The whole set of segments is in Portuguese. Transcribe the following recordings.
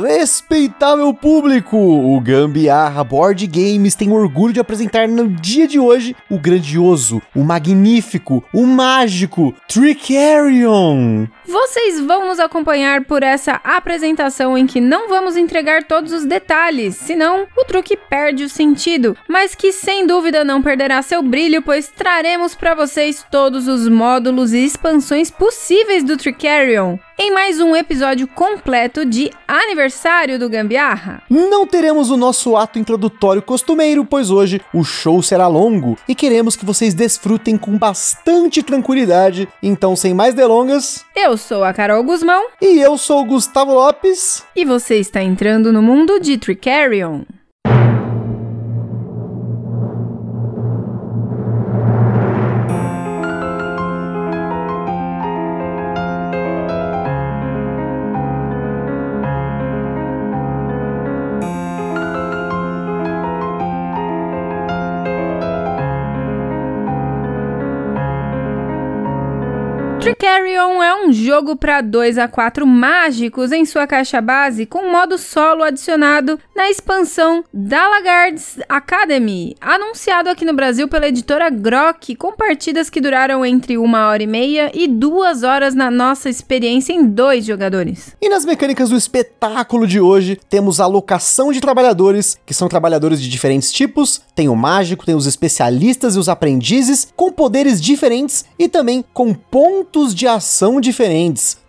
Respeitável público, o Gambiarra Board Games tem orgulho de apresentar no dia de hoje o grandioso, o magnífico, o mágico Trickerion. Vocês vão nos acompanhar por essa apresentação em que não vamos entregar todos os detalhes, senão o truque perde o sentido, mas que sem dúvida não perderá seu brilho, pois traremos para vocês todos os módulos e expansões possíveis do Trickerion em mais um episódio completo de aniversário do Gambiarra. Não teremos o nosso ato introdutório costumeiro, pois hoje o show será longo e queremos que vocês desfrutem com bastante tranquilidade. Então, sem mais delongas, eu sou a Carol Guzmão e eu sou o Gustavo Lopes e você está entrando no mundo de Tricarion. Tricarion é um jogo para 2 a 4 mágicos em sua caixa base, com modo solo adicionado na expansão Dalagards Academy, anunciado aqui no Brasil pela editora Grok, com partidas que duraram entre uma hora e meia e duas horas na nossa experiência em dois jogadores. E nas mecânicas do espetáculo de hoje, temos a alocação de trabalhadores, que são trabalhadores de diferentes tipos, tem o mágico, tem os especialistas e os aprendizes, com poderes diferentes e também com pontos de ação diferentes.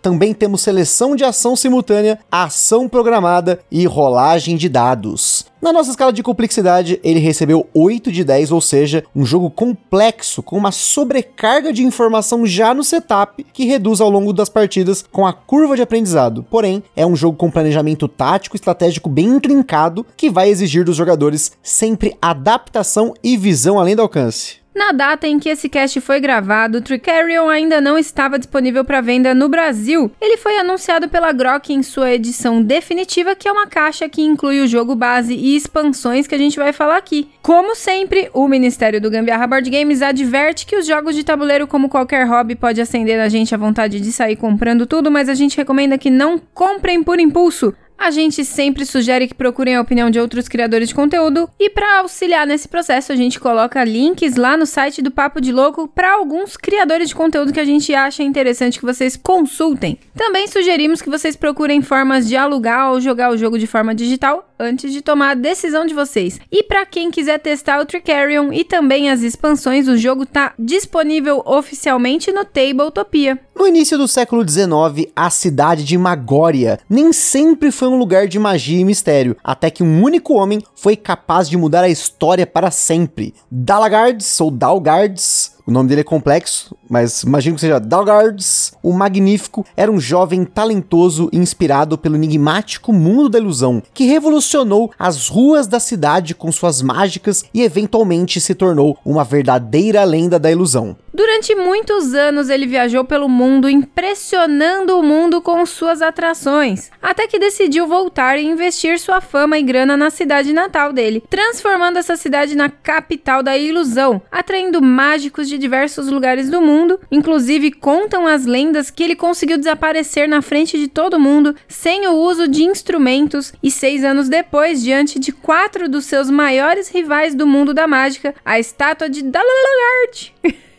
Também temos seleção de ação simultânea, ação programada e rolagem de dados. Na nossa escala de complexidade, ele recebeu 8 de 10, ou seja, um jogo complexo com uma sobrecarga de informação já no setup que reduz ao longo das partidas com a curva de aprendizado. Porém, é um jogo com planejamento tático e estratégico bem intrincado que vai exigir dos jogadores sempre adaptação e visão além do alcance. Na data em que esse cast foi gravado, Tricarion ainda não estava disponível para venda no Brasil. Ele foi anunciado pela Grok em sua edição definitiva, que é uma caixa que inclui o jogo base e expansões que a gente vai falar aqui. Como sempre, o Ministério do Gambiarra Board Games adverte que os jogos de tabuleiro, como qualquer hobby, pode acender a gente a vontade de sair comprando tudo, mas a gente recomenda que não comprem por impulso. A gente sempre sugere que procurem a opinião de outros criadores de conteúdo e para auxiliar nesse processo a gente coloca links lá no site do Papo de Louco para alguns criadores de conteúdo que a gente acha interessante que vocês consultem. Também sugerimos que vocês procurem formas de alugar ou jogar o jogo de forma digital antes de tomar a decisão de vocês. E para quem quiser testar o Tricarion e também as expansões, o jogo está disponível oficialmente no Tabletopia. No início do século XIX, a cidade de Magória nem sempre foi um lugar de magia e mistério, até que um único homem foi capaz de mudar a história para sempre. Dalagards, ou Dalgards, o nome dele é complexo, mas imagino que seja Dalgards. O Magnífico era um jovem talentoso inspirado pelo enigmático mundo da ilusão, que revolucionou as ruas da cidade com suas mágicas e eventualmente se tornou uma verdadeira lenda da ilusão. Durante muitos anos ele viajou pelo mundo impressionando o mundo com suas atrações, até que decidiu voltar e investir sua fama e grana na cidade natal dele, transformando essa cidade na capital da ilusão, atraindo mágicos de diversos lugares do mundo. Inclusive, contam as lendas que ele conseguiu desaparecer na frente de todo mundo sem o uso de instrumentos e seis anos depois, diante de quatro dos seus maiores rivais do mundo da mágica, a estátua de Dalalagard.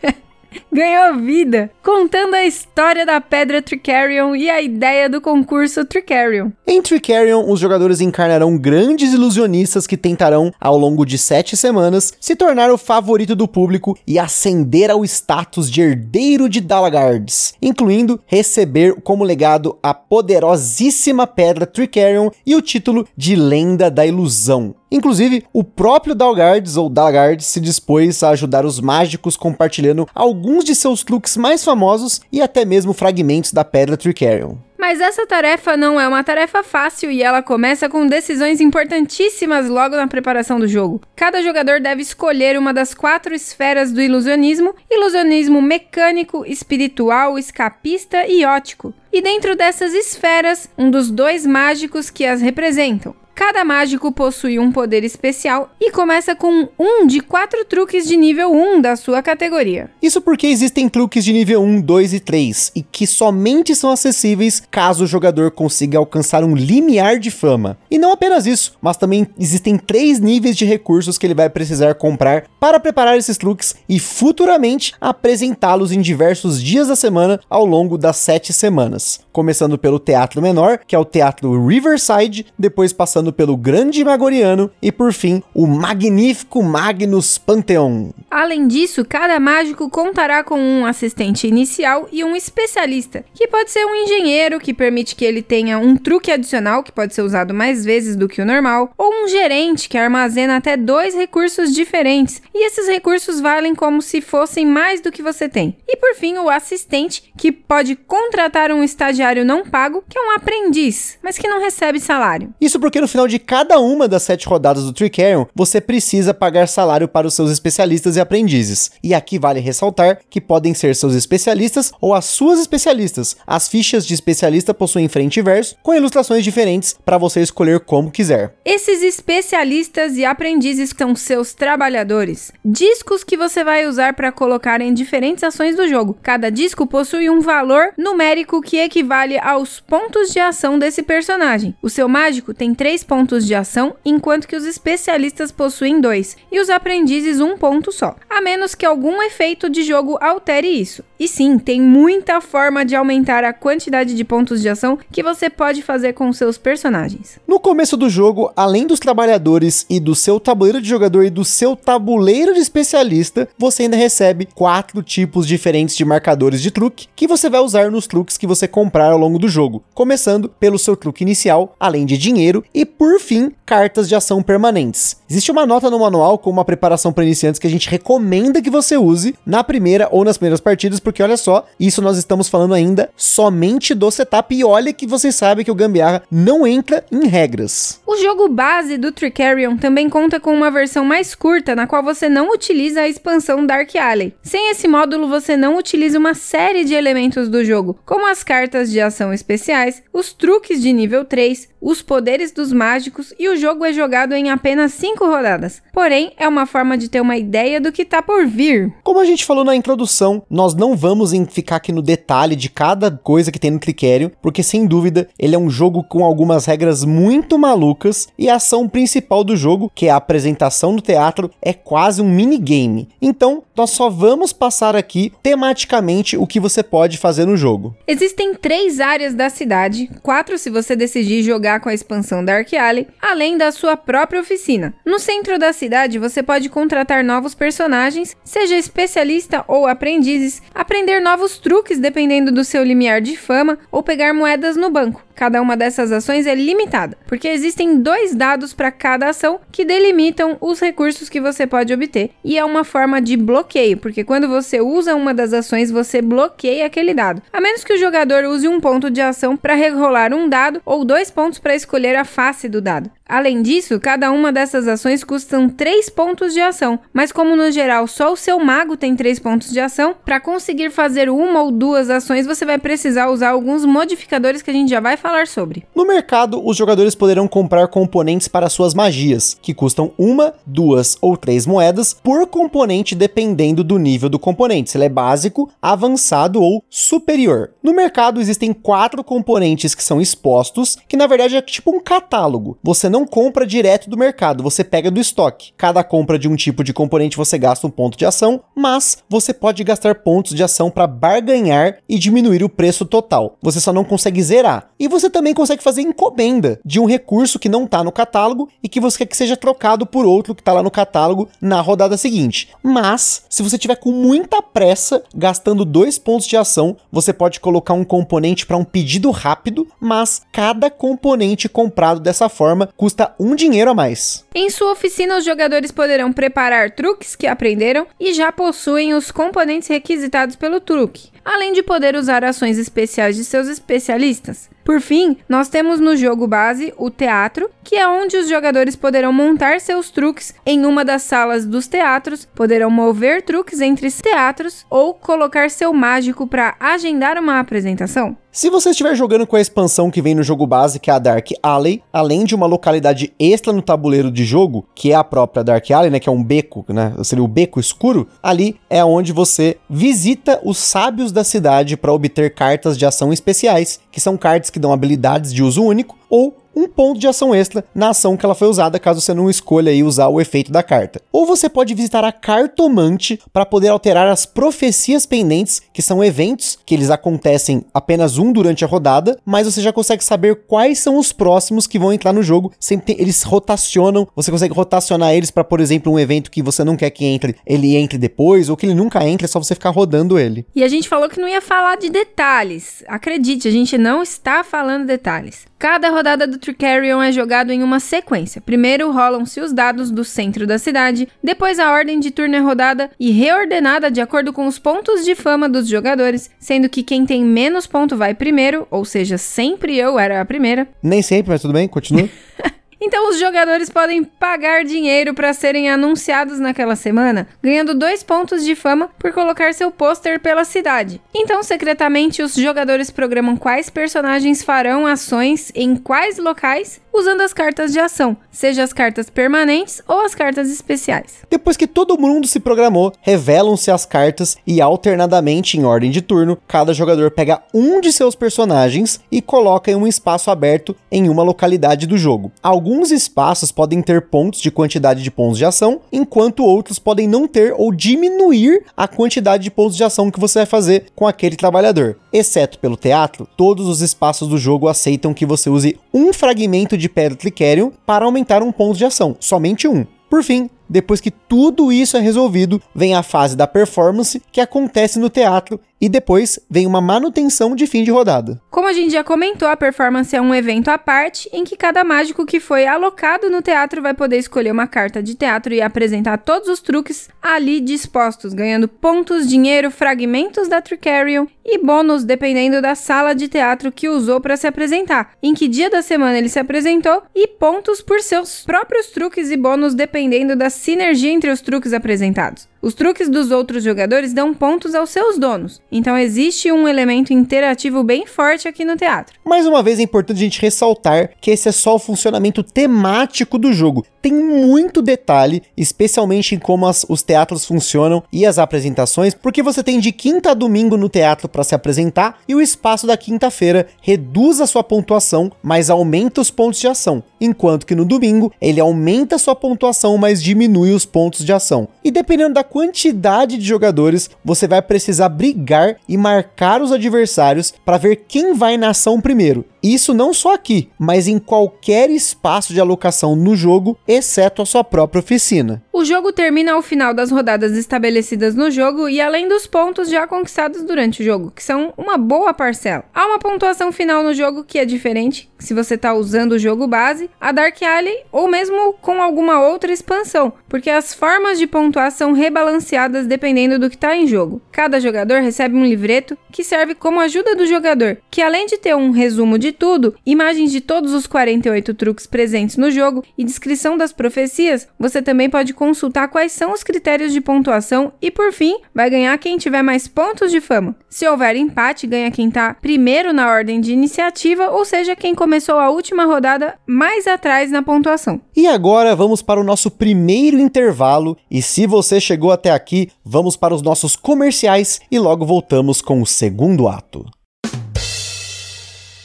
ganhou vida, contando a história da pedra Tricarion e a ideia do concurso Tricarion. Em Tricarion, os jogadores encarnarão grandes ilusionistas que tentarão, ao longo de sete semanas, se tornar o favorito do público e ascender ao status de herdeiro de Dalagards, incluindo receber como legado a poderosíssima pedra Tricarion e o título de Lenda da Ilusão. Inclusive, o próprio Dalgards ou Dalgards se dispôs a ajudar os mágicos compartilhando alguns de seus truques mais famosos e até mesmo fragmentos da Pedra Tricarion. Mas essa tarefa não é uma tarefa fácil e ela começa com decisões importantíssimas logo na preparação do jogo. Cada jogador deve escolher uma das quatro esferas do ilusionismo: ilusionismo mecânico, espiritual, escapista e ótico. E dentro dessas esferas, um dos dois mágicos que as representam. Cada mágico possui um poder especial e começa com um de quatro truques de nível 1 da sua categoria. Isso porque existem truques de nível 1, 2 e 3 e que somente são acessíveis caso o jogador consiga alcançar um limiar de fama. E não apenas isso, mas também existem três níveis de recursos que ele vai precisar comprar para preparar esses truques e futuramente apresentá-los em diversos dias da semana ao longo das sete semanas. Começando pelo Teatro Menor, que é o Teatro Riverside, depois passando pelo Grande Magoriano e por fim o magnífico Magnus Pantheon. Além disso, cada mágico contará com um assistente inicial e um especialista, que pode ser um engenheiro que permite que ele tenha um truque adicional que pode ser usado mais vezes do que o normal, ou um gerente que armazena até dois recursos diferentes, e esses recursos valem como se fossem mais do que você tem. E por fim, o assistente, que pode contratar um estagiário não pago, que é um aprendiz, mas que não recebe salário. Isso porque no final de cada uma das sete rodadas do Tricarion, você precisa pagar salário para os seus especialistas e aprendizes. E aqui vale ressaltar que podem ser seus especialistas ou as suas especialistas. As fichas de especialista possuem frente e verso, com ilustrações diferentes para você escolher como quiser. Esses especialistas e aprendizes são seus trabalhadores. Discos que você vai usar para colocar em diferentes ações do jogo. Cada disco possui um valor numérico que equivale aos pontos de ação desse personagem. O seu mágico tem 3 pontos de ação, enquanto que os especialistas possuem 2, e os aprendizes um ponto só, a menos que algum efeito de jogo altere isso. E sim, tem muita forma de aumentar a quantidade de pontos de ação que você pode fazer com seus personagens. No começo do jogo, além dos trabalhadores e do seu tabuleiro de jogador e do seu tabuleiro de especialista, você ainda recebe quatro tipos diferentes de marcadores de truque que você vai usar nos truques que você comprar ao longo do jogo, começando pelo seu truque inicial, além de dinheiro e por fim, cartas de ação permanentes. Existe uma nota no manual com uma preparação para iniciantes que a gente recomenda que você use na primeira ou nas primeiras partidas, porque olha só, isso nós estamos falando ainda somente do setup e olha que vocês sabem que o Gambiarra não entra em regras. O jogo base do Tricarion também conta com uma versão mais curta, na qual você não utiliza a expansão Dark Alley. Sem esse módulo, você não utiliza uma série de elementos do jogo, como as cartas de ação especiais, os truques de nível 3, os poderes dos mágicos e o jogo é jogado em apenas 5 rodadas. Porém, é uma forma de ter uma ideia do que tá por vir. Como a gente falou na introdução, nós não vamos ficar aqui no detalhe de cada coisa que tem no Tricarion, porque sem dúvida ele é um jogo com algumas regras muito malucas e a ação principal do jogo, que é a apresentação no teatro, é quase um minigame. Então, nós só vamos passar aqui tematicamente o que você pode fazer no jogo. Existem três áreas da cidade, quatro se você decidir jogar com a expansão Dark Alley, além da sua própria oficina. No centro da cidade, você pode contratar novos personagens, seja especialista ou aprendizes, aprender novos truques dependendo do seu limiar de fama ou pegar moedas no banco. Cada uma dessas ações é limitada, porque existem dois dados para cada ação que delimitam os recursos que você pode obter, e é uma forma de bloqueio, porque quando você usa uma das ações, você bloqueia aquele dado, a menos que o jogador use um ponto de ação para rerolar um dado ou dois pontos para escolher a face do dado. Além disso, cada uma dessas ações custam 3 pontos de ação, mas como no geral só o seu mago tem 3 pontos de ação, para conseguir fazer uma ou duas ações você vai precisar usar alguns modificadores que a gente já vai falar sobre. No mercado, os jogadores poderão comprar componentes para suas magias, que custam uma, duas ou três moedas por componente dependendo do nível do componente, se ele é básico, avançado ou superior. No mercado existem quatro componentes que são expostos, que na verdade é tipo um catálogo. Você não compra direto do mercado, você pega do estoque. Cada compra de um tipo de componente você gasta um ponto de ação, mas você pode gastar pontos de ação para barganhar e diminuir o preço total. Você só não consegue zerar. E você também consegue fazer encomenda de um recurso que não está no catálogo e que você quer que seja trocado por outro que está lá no catálogo na rodada seguinte. Mas, se você tiver com muita pressa, gastando dois pontos de ação, você pode colocar um componente para um pedido rápido, mas cada componente comprado dessa forma custa custa um dinheiro a mais. Em sua oficina, os jogadores poderão preparar truques que aprenderam e já possuem os componentes requisitados pelo truque. Além de poder usar ações especiais de seus especialistas. Por fim, nós temos no jogo base o teatro, que é onde os jogadores poderão montar seus truques em uma das salas dos teatros, poderão mover truques entre teatros ou colocar seu mágico para agendar uma apresentação. Se você estiver jogando com a expansão que vem no jogo base, que é a Dark Alley, além de uma localidade extra no tabuleiro de jogo, que é a própria Dark Alley, né, que é um beco, né, seria o beco escuro, ali é onde você visita os sábios da cidade para obter cartas de ação especiais, que são cartas que dão habilidades de uso único ou um ponto de ação extra na ação que ela foi usada, caso você não escolha aí usar o efeito da carta. Ou você pode visitar a Cartomante para poder alterar as profecias pendentes, que são eventos que eles acontecem apenas um durante a rodada, mas você já consegue saber quais são os próximos que vão entrar no jogo. Sempre eles rotacionam, você consegue rotacionar eles para, por exemplo, um evento que você não quer que entre, ele entre depois, ou que ele nunca entre, é só você ficar rodando ele. E a gente falou que não ia falar de detalhes. Acredite, a gente não está falando detalhes. Cada rodada do Tricarion é jogado em uma sequência. Primeiro rolam-se os dados do centro da cidade, depois a ordem de turno é rodada e reordenada de acordo com os pontos de fama dos jogadores, sendo que quem tem menos ponto vai primeiro, ou seja, sempre eu era a primeira. Nem sempre, mas tudo bem, continua. Então os jogadores podem pagar dinheiro para serem anunciados naquela semana, ganhando dois pontos de fama por colocar seu pôster pela cidade. Então, secretamente, os jogadores programam quais personagens farão ações em quais locais usando as cartas de ação, seja as cartas permanentes ou as cartas especiais. Depois que todo mundo se programou, revelam-se as cartas e alternadamente em ordem de turno, cada jogador pega um de seus personagens e coloca em um espaço aberto em uma localidade do jogo. Alguns espaços podem ter pontos de quantidade de pontos de ação, enquanto outros podem não ter ou diminuir a quantidade de pontos de ação que você vai fazer com aquele trabalhador. Exceto pelo teatro, todos os espaços do jogo aceitam que você use um fragmento de pedra Tricerion para aumentar um ponto de ação, somente um. Por fim, depois que tudo isso é resolvido, vem a fase da performance que acontece no teatro e depois vem uma manutenção de fim de rodada. Como a gente já comentou, a performance é um evento à parte em que cada mágico que foi alocado no teatro vai poder escolher uma carta de teatro e apresentar todos os truques ali dispostos, ganhando pontos, dinheiro, fragmentos da Tricarion e bônus dependendo da sala de teatro que usou para se apresentar, em que dia da semana ele se apresentou e pontos por seus próprios truques e bônus dependendo da sinergia entre os truques apresentados. Os truques dos outros jogadores dão pontos aos seus donos, então existe um elemento interativo bem forte aqui no teatro. Mais uma vez é importante a gente ressaltar que esse é só o funcionamento temático do jogo. Tem muito detalhe, especialmente em como as, os teatros funcionam e as apresentações, porque você tem de quinta a domingo no teatro para se apresentar e o espaço da quinta-feira reduz a sua pontuação, mas aumenta os pontos de ação, enquanto que no domingo ele aumenta a sua pontuação, mas diminui os pontos de ação. E dependendo da quantidade de jogadores, você vai precisar brigar e marcar os adversários para ver quem vai na ação primeiro. Isso não só aqui, mas em qualquer espaço de alocação no jogo, exceto a sua própria oficina. O jogo termina ao final das rodadas estabelecidas no jogo e além dos pontos já conquistados durante o jogo, que são uma boa parcela. Há uma pontuação final no jogo que é diferente, se você está usando o jogo base, a Dark Alley ou mesmo com alguma outra expansão, porque as formas de pontuação são rebalanceadas dependendo do que está em jogo. Cada jogador recebe um livreto que serve como ajuda do jogador, que além de ter um resumo de tudo, imagens de todos os 48 truques presentes no jogo e descrição das profecias, você também pode consultar quais são os critérios de pontuação e, por fim, vai ganhar quem tiver mais pontos de fama. Se houver empate, ganha quem está primeiro na ordem de iniciativa, ou seja, quem começou a última rodada mais atrás na pontuação. E agora vamos para o nosso primeiro intervalo. E se você chegou até aqui, vamos para os nossos comerciais e logo voltamos com o segundo ato.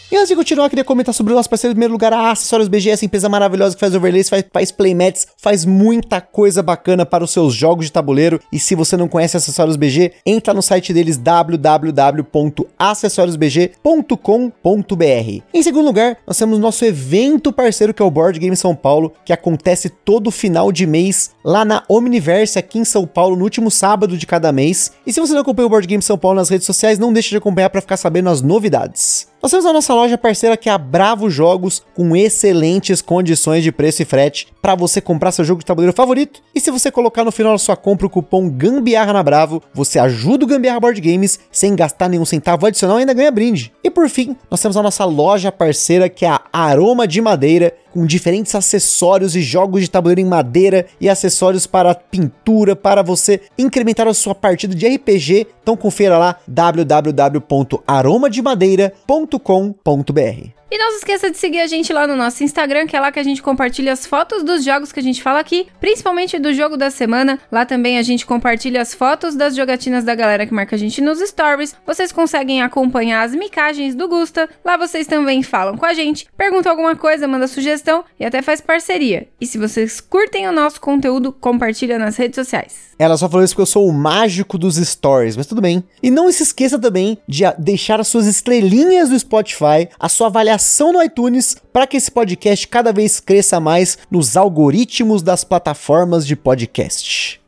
E antes de continuar, queria comentar sobre o nosso parceiro em primeiro lugar, a Acessórios BG, essa empresa maravilhosa que faz overlays, faz, faz playmats, faz muita coisa bacana para os seus jogos de tabuleiro. E se você não conhece Acessórios BG, entra no site deles www.acessoriosbg.com.br. Em segundo lugar, nós temos nosso evento parceiro que é o Board Game São Paulo, que acontece todo final de mês lá na Omniverse aqui em São Paulo, no último sábado de cada mês. E se você não acompanha o Board Game São Paulo nas redes sociais, não deixe de acompanhar para ficar sabendo as novidades. Nós temos a nossa loja parceira que é a Bravo Jogos, com excelentes condições de preço e frete para você comprar seu jogo de tabuleiro favorito. E se você colocar no final da sua compra o cupom Gambiarra na Bravo, você ajuda o Gambiarra Board Games sem gastar nenhum centavo adicional e ainda ganha brinde. E por fim, nós temos a nossa loja parceira que é a Aroma de Madeira, com diferentes acessórios e jogos de tabuleiro em madeira e acessórios para pintura para você incrementar a sua partida de RPG. Então confira lá www.aromademadeira.com.br. E não se esqueça de seguir a gente lá no nosso Instagram, que é lá que a gente compartilha as fotos dos jogos que a gente fala aqui, principalmente do jogo da semana. Lá também a gente compartilha as fotos das jogatinas da galera que marca a gente nos stories. Vocês conseguem acompanhar as micagens do Gusta. Lá vocês também falam com a gente, perguntam alguma coisa, manda sugestão e até faz parceria. E se vocês curtem o nosso conteúdo, compartilha nas redes sociais. Ela só falou isso porque eu sou o mágico dos stories, mas tudo bem. E não se esqueça também de deixar as suas estrelinhas no Spotify, a sua avaliação no iTunes, para que esse podcast cada vez cresça mais nos algoritmos das plataformas de podcast.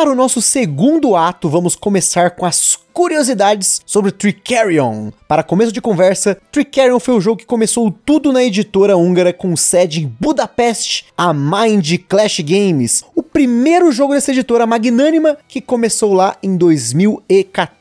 Para o nosso segundo ato, vamos começar com as curiosidades sobre Tricarion. Para começo de conversa, Tricarion foi o jogo que começou tudo na editora húngara com sede em Budapeste, a Mind Clash Games, o primeiro jogo dessa editora magnânima que começou lá em 2014.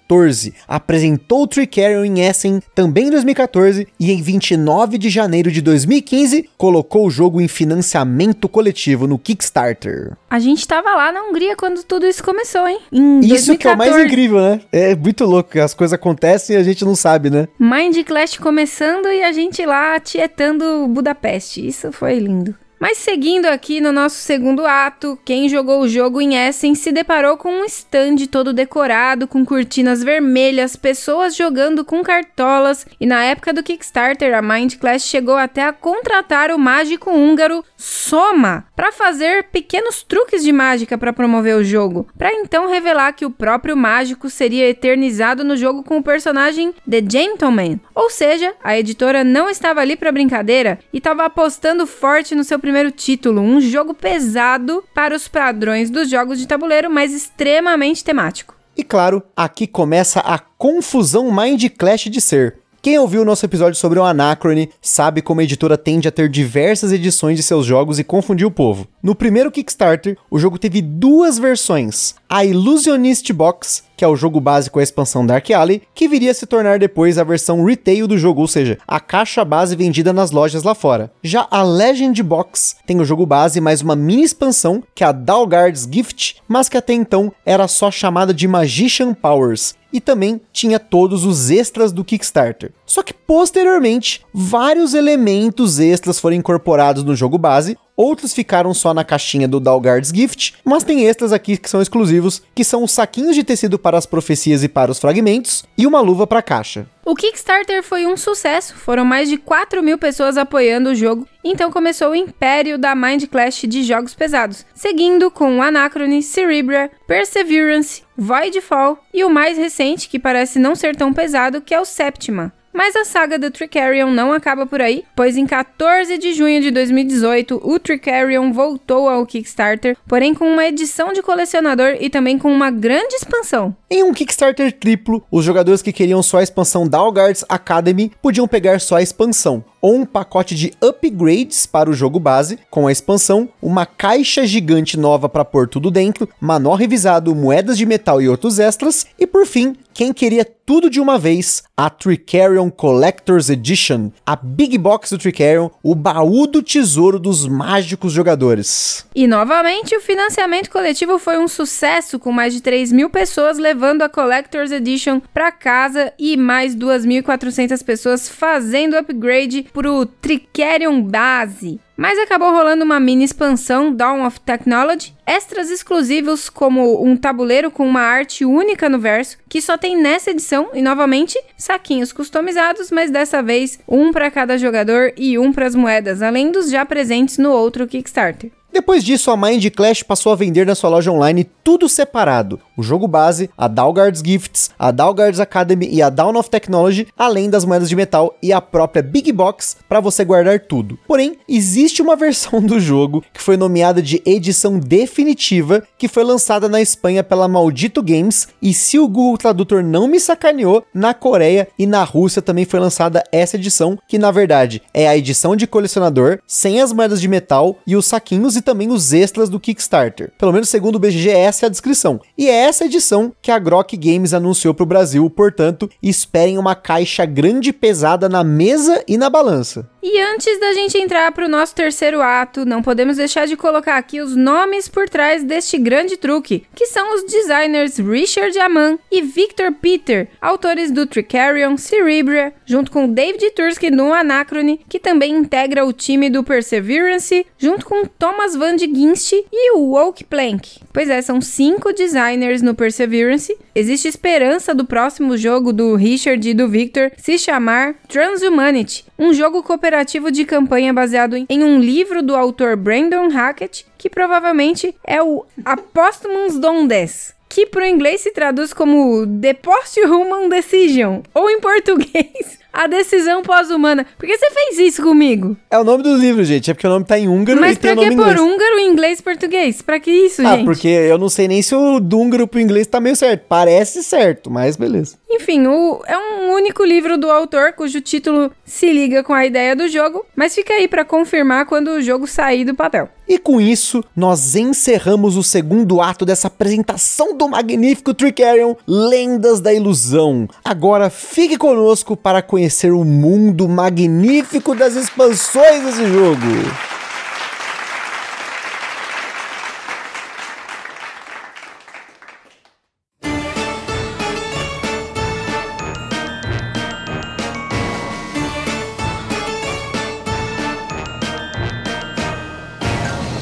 Apresentou o Tricarion em Essen também em 2014 e em 29 de janeiro de 2015 colocou o jogo em financiamento coletivo no Kickstarter. A gente tava lá na Hungria quando tudo isso começou, hein? Em isso 2014. que é o mais incrível, né? É muito louco, as coisas acontecem e a gente não sabe, né? Mind Clash começando e a gente lá tietando Budapeste. Isso foi lindo. Mas seguindo aqui no nosso segundo ato, quem jogou o jogo em Essen se deparou com um stand todo decorado, com cortinas vermelhas, pessoas jogando com cartolas, e na época do Kickstarter, a Mind Class chegou até a contratar o mágico húngaro Soma para fazer pequenos truques de mágica para promover o jogo, para então revelar que o próprio mágico seria eternizado no jogo com o personagem The Gentleman. Ou seja, a editora não estava ali para brincadeira e estava apostando forte no seu primeiro título, um jogo pesado para os padrões dos jogos de tabuleiro, mas extremamente temático. E claro, aqui começa a confusão Mind Clash de ser. Quem ouviu o nosso episódio sobre o Anacrone sabe como a editora tende a ter diversas edições de seus jogos e confundir o povo. No primeiro Kickstarter, o jogo teve duas versões: a Illusionist Box, que é o jogo básico a expansão Dark Alley, que viria a se tornar depois a versão retail do jogo, ou seja, a caixa base vendida nas lojas lá fora. Já a Legend Box tem o jogo base mais uma mini expansão, que é a Dalgard's Gift, mas que até então era só chamada de Magician Powers, e também tinha todos os extras do Kickstarter. Só que posteriormente, vários elementos extras foram incorporados no jogo base, outros ficaram só na caixinha do Dalgard's Gift, mas tem extras aqui que são exclusivos, que são os saquinhos de tecido para as profecias e para os fragmentos, e uma luva para a caixa. O Kickstarter foi um sucesso, foram mais de 4 mil pessoas apoiando o jogo, então começou o império da Mind Clash de jogos pesados, seguindo com Anachrony, Cerebra, Perseverance, Voidfall e o mais recente, que parece não ser tão pesado, que é o Septima. Mas a saga do Tricarion não acaba por aí, pois em 14 de junho de 2018, o Tricarion voltou ao Kickstarter, porém com uma edição de colecionador e também com uma grande expansão. Em um Kickstarter triplo, os jogadores que queriam só a expansão Dalgard's Academy podiam pegar só a expansão, ou um pacote de upgrades para o jogo base, com a expansão, uma caixa gigante nova para pôr tudo dentro, manual revisado, moedas de metal e outros extras, e por fim, quem queria tudo de uma vez, a Tricarion Collector's Edition, a Big Box do Tricarion, o baú do tesouro dos mágicos jogadores. E novamente, o financiamento coletivo foi um sucesso, com mais de 3 mil pessoas levando a Collector's Edition para casa e mais 2.400 pessoas fazendo upgrade pro Tricarion Base. Mas acabou rolando uma mini expansão Dawn of Technology, extras exclusivos como um tabuleiro com uma arte única no verso, que só tem nessa edição, e novamente, saquinhos customizados, mas dessa vez um para cada jogador e um para as moedas, além dos já presentes no outro Kickstarter. Depois disso, a Mind Clash passou a vender na sua loja online tudo separado. O jogo base, a Dalgard's Gifts, a Dalgard's Academy e a Dawn of Technology, além das moedas de metal e a própria Big Box para você guardar tudo. Porém, existe uma versão do jogo que foi nomeada de edição definitiva, que foi lançada na Espanha pela Maldito Games, e se o Google Tradutor não me sacaneou, na Coreia e na Rússia também foi lançada essa edição, que na verdade é a edição de colecionador, sem as moedas de metal e os saquinhos e também os extras do Kickstarter. Pelo menos segundo o BGG, essa é a descrição. E é essa edição que a Grok Games anunciou para o Brasil, portanto, esperem uma caixa grande e pesada na mesa e na balança. E antes da gente entrar para o nosso terceiro ato, não podemos deixar de colocar aqui os nomes por trás deste grande truque, que são os designers Richard Amann e Victor Peter, autores do Tricarion, Cerebria, junto com David Tursky no Anachrony, que também integra o time do Perseverance, junto com Thomas Van de Ginst e o Woke Plank. Pois é, são cinco designers no Perseverance. Existe esperança do próximo jogo do Richard e do Victor se chamar Transhumanity, um jogo cooperativo de campanha baseado em um livro do autor Brandon Hackett, que provavelmente é o Apóstumos Dondes que para o inglês se traduz como The Post-Human Decision, ou em português, a decisão pós-humana. Por que você fez isso comigo? É o nome do livro, gente. É porque o nome tá em húngaro Mas e tem o nome em inglês. por húngaro, inglês, português? Pra que isso, ah, gente? porque eu não sei nem se o do húngaro pro inglês tá meio certo. Parece certo, mas beleza. Enfim, o, é um único livro do autor cujo título se liga com a ideia do jogo, mas fica aí pra confirmar quando o jogo sair do papel. E com isso, nós encerramos o segundo ato dessa apresentação do magnífico Tricarion Lendas da Ilusão. Agora fique conosco para conhecer o mundo magnífico das expansões desse jogo.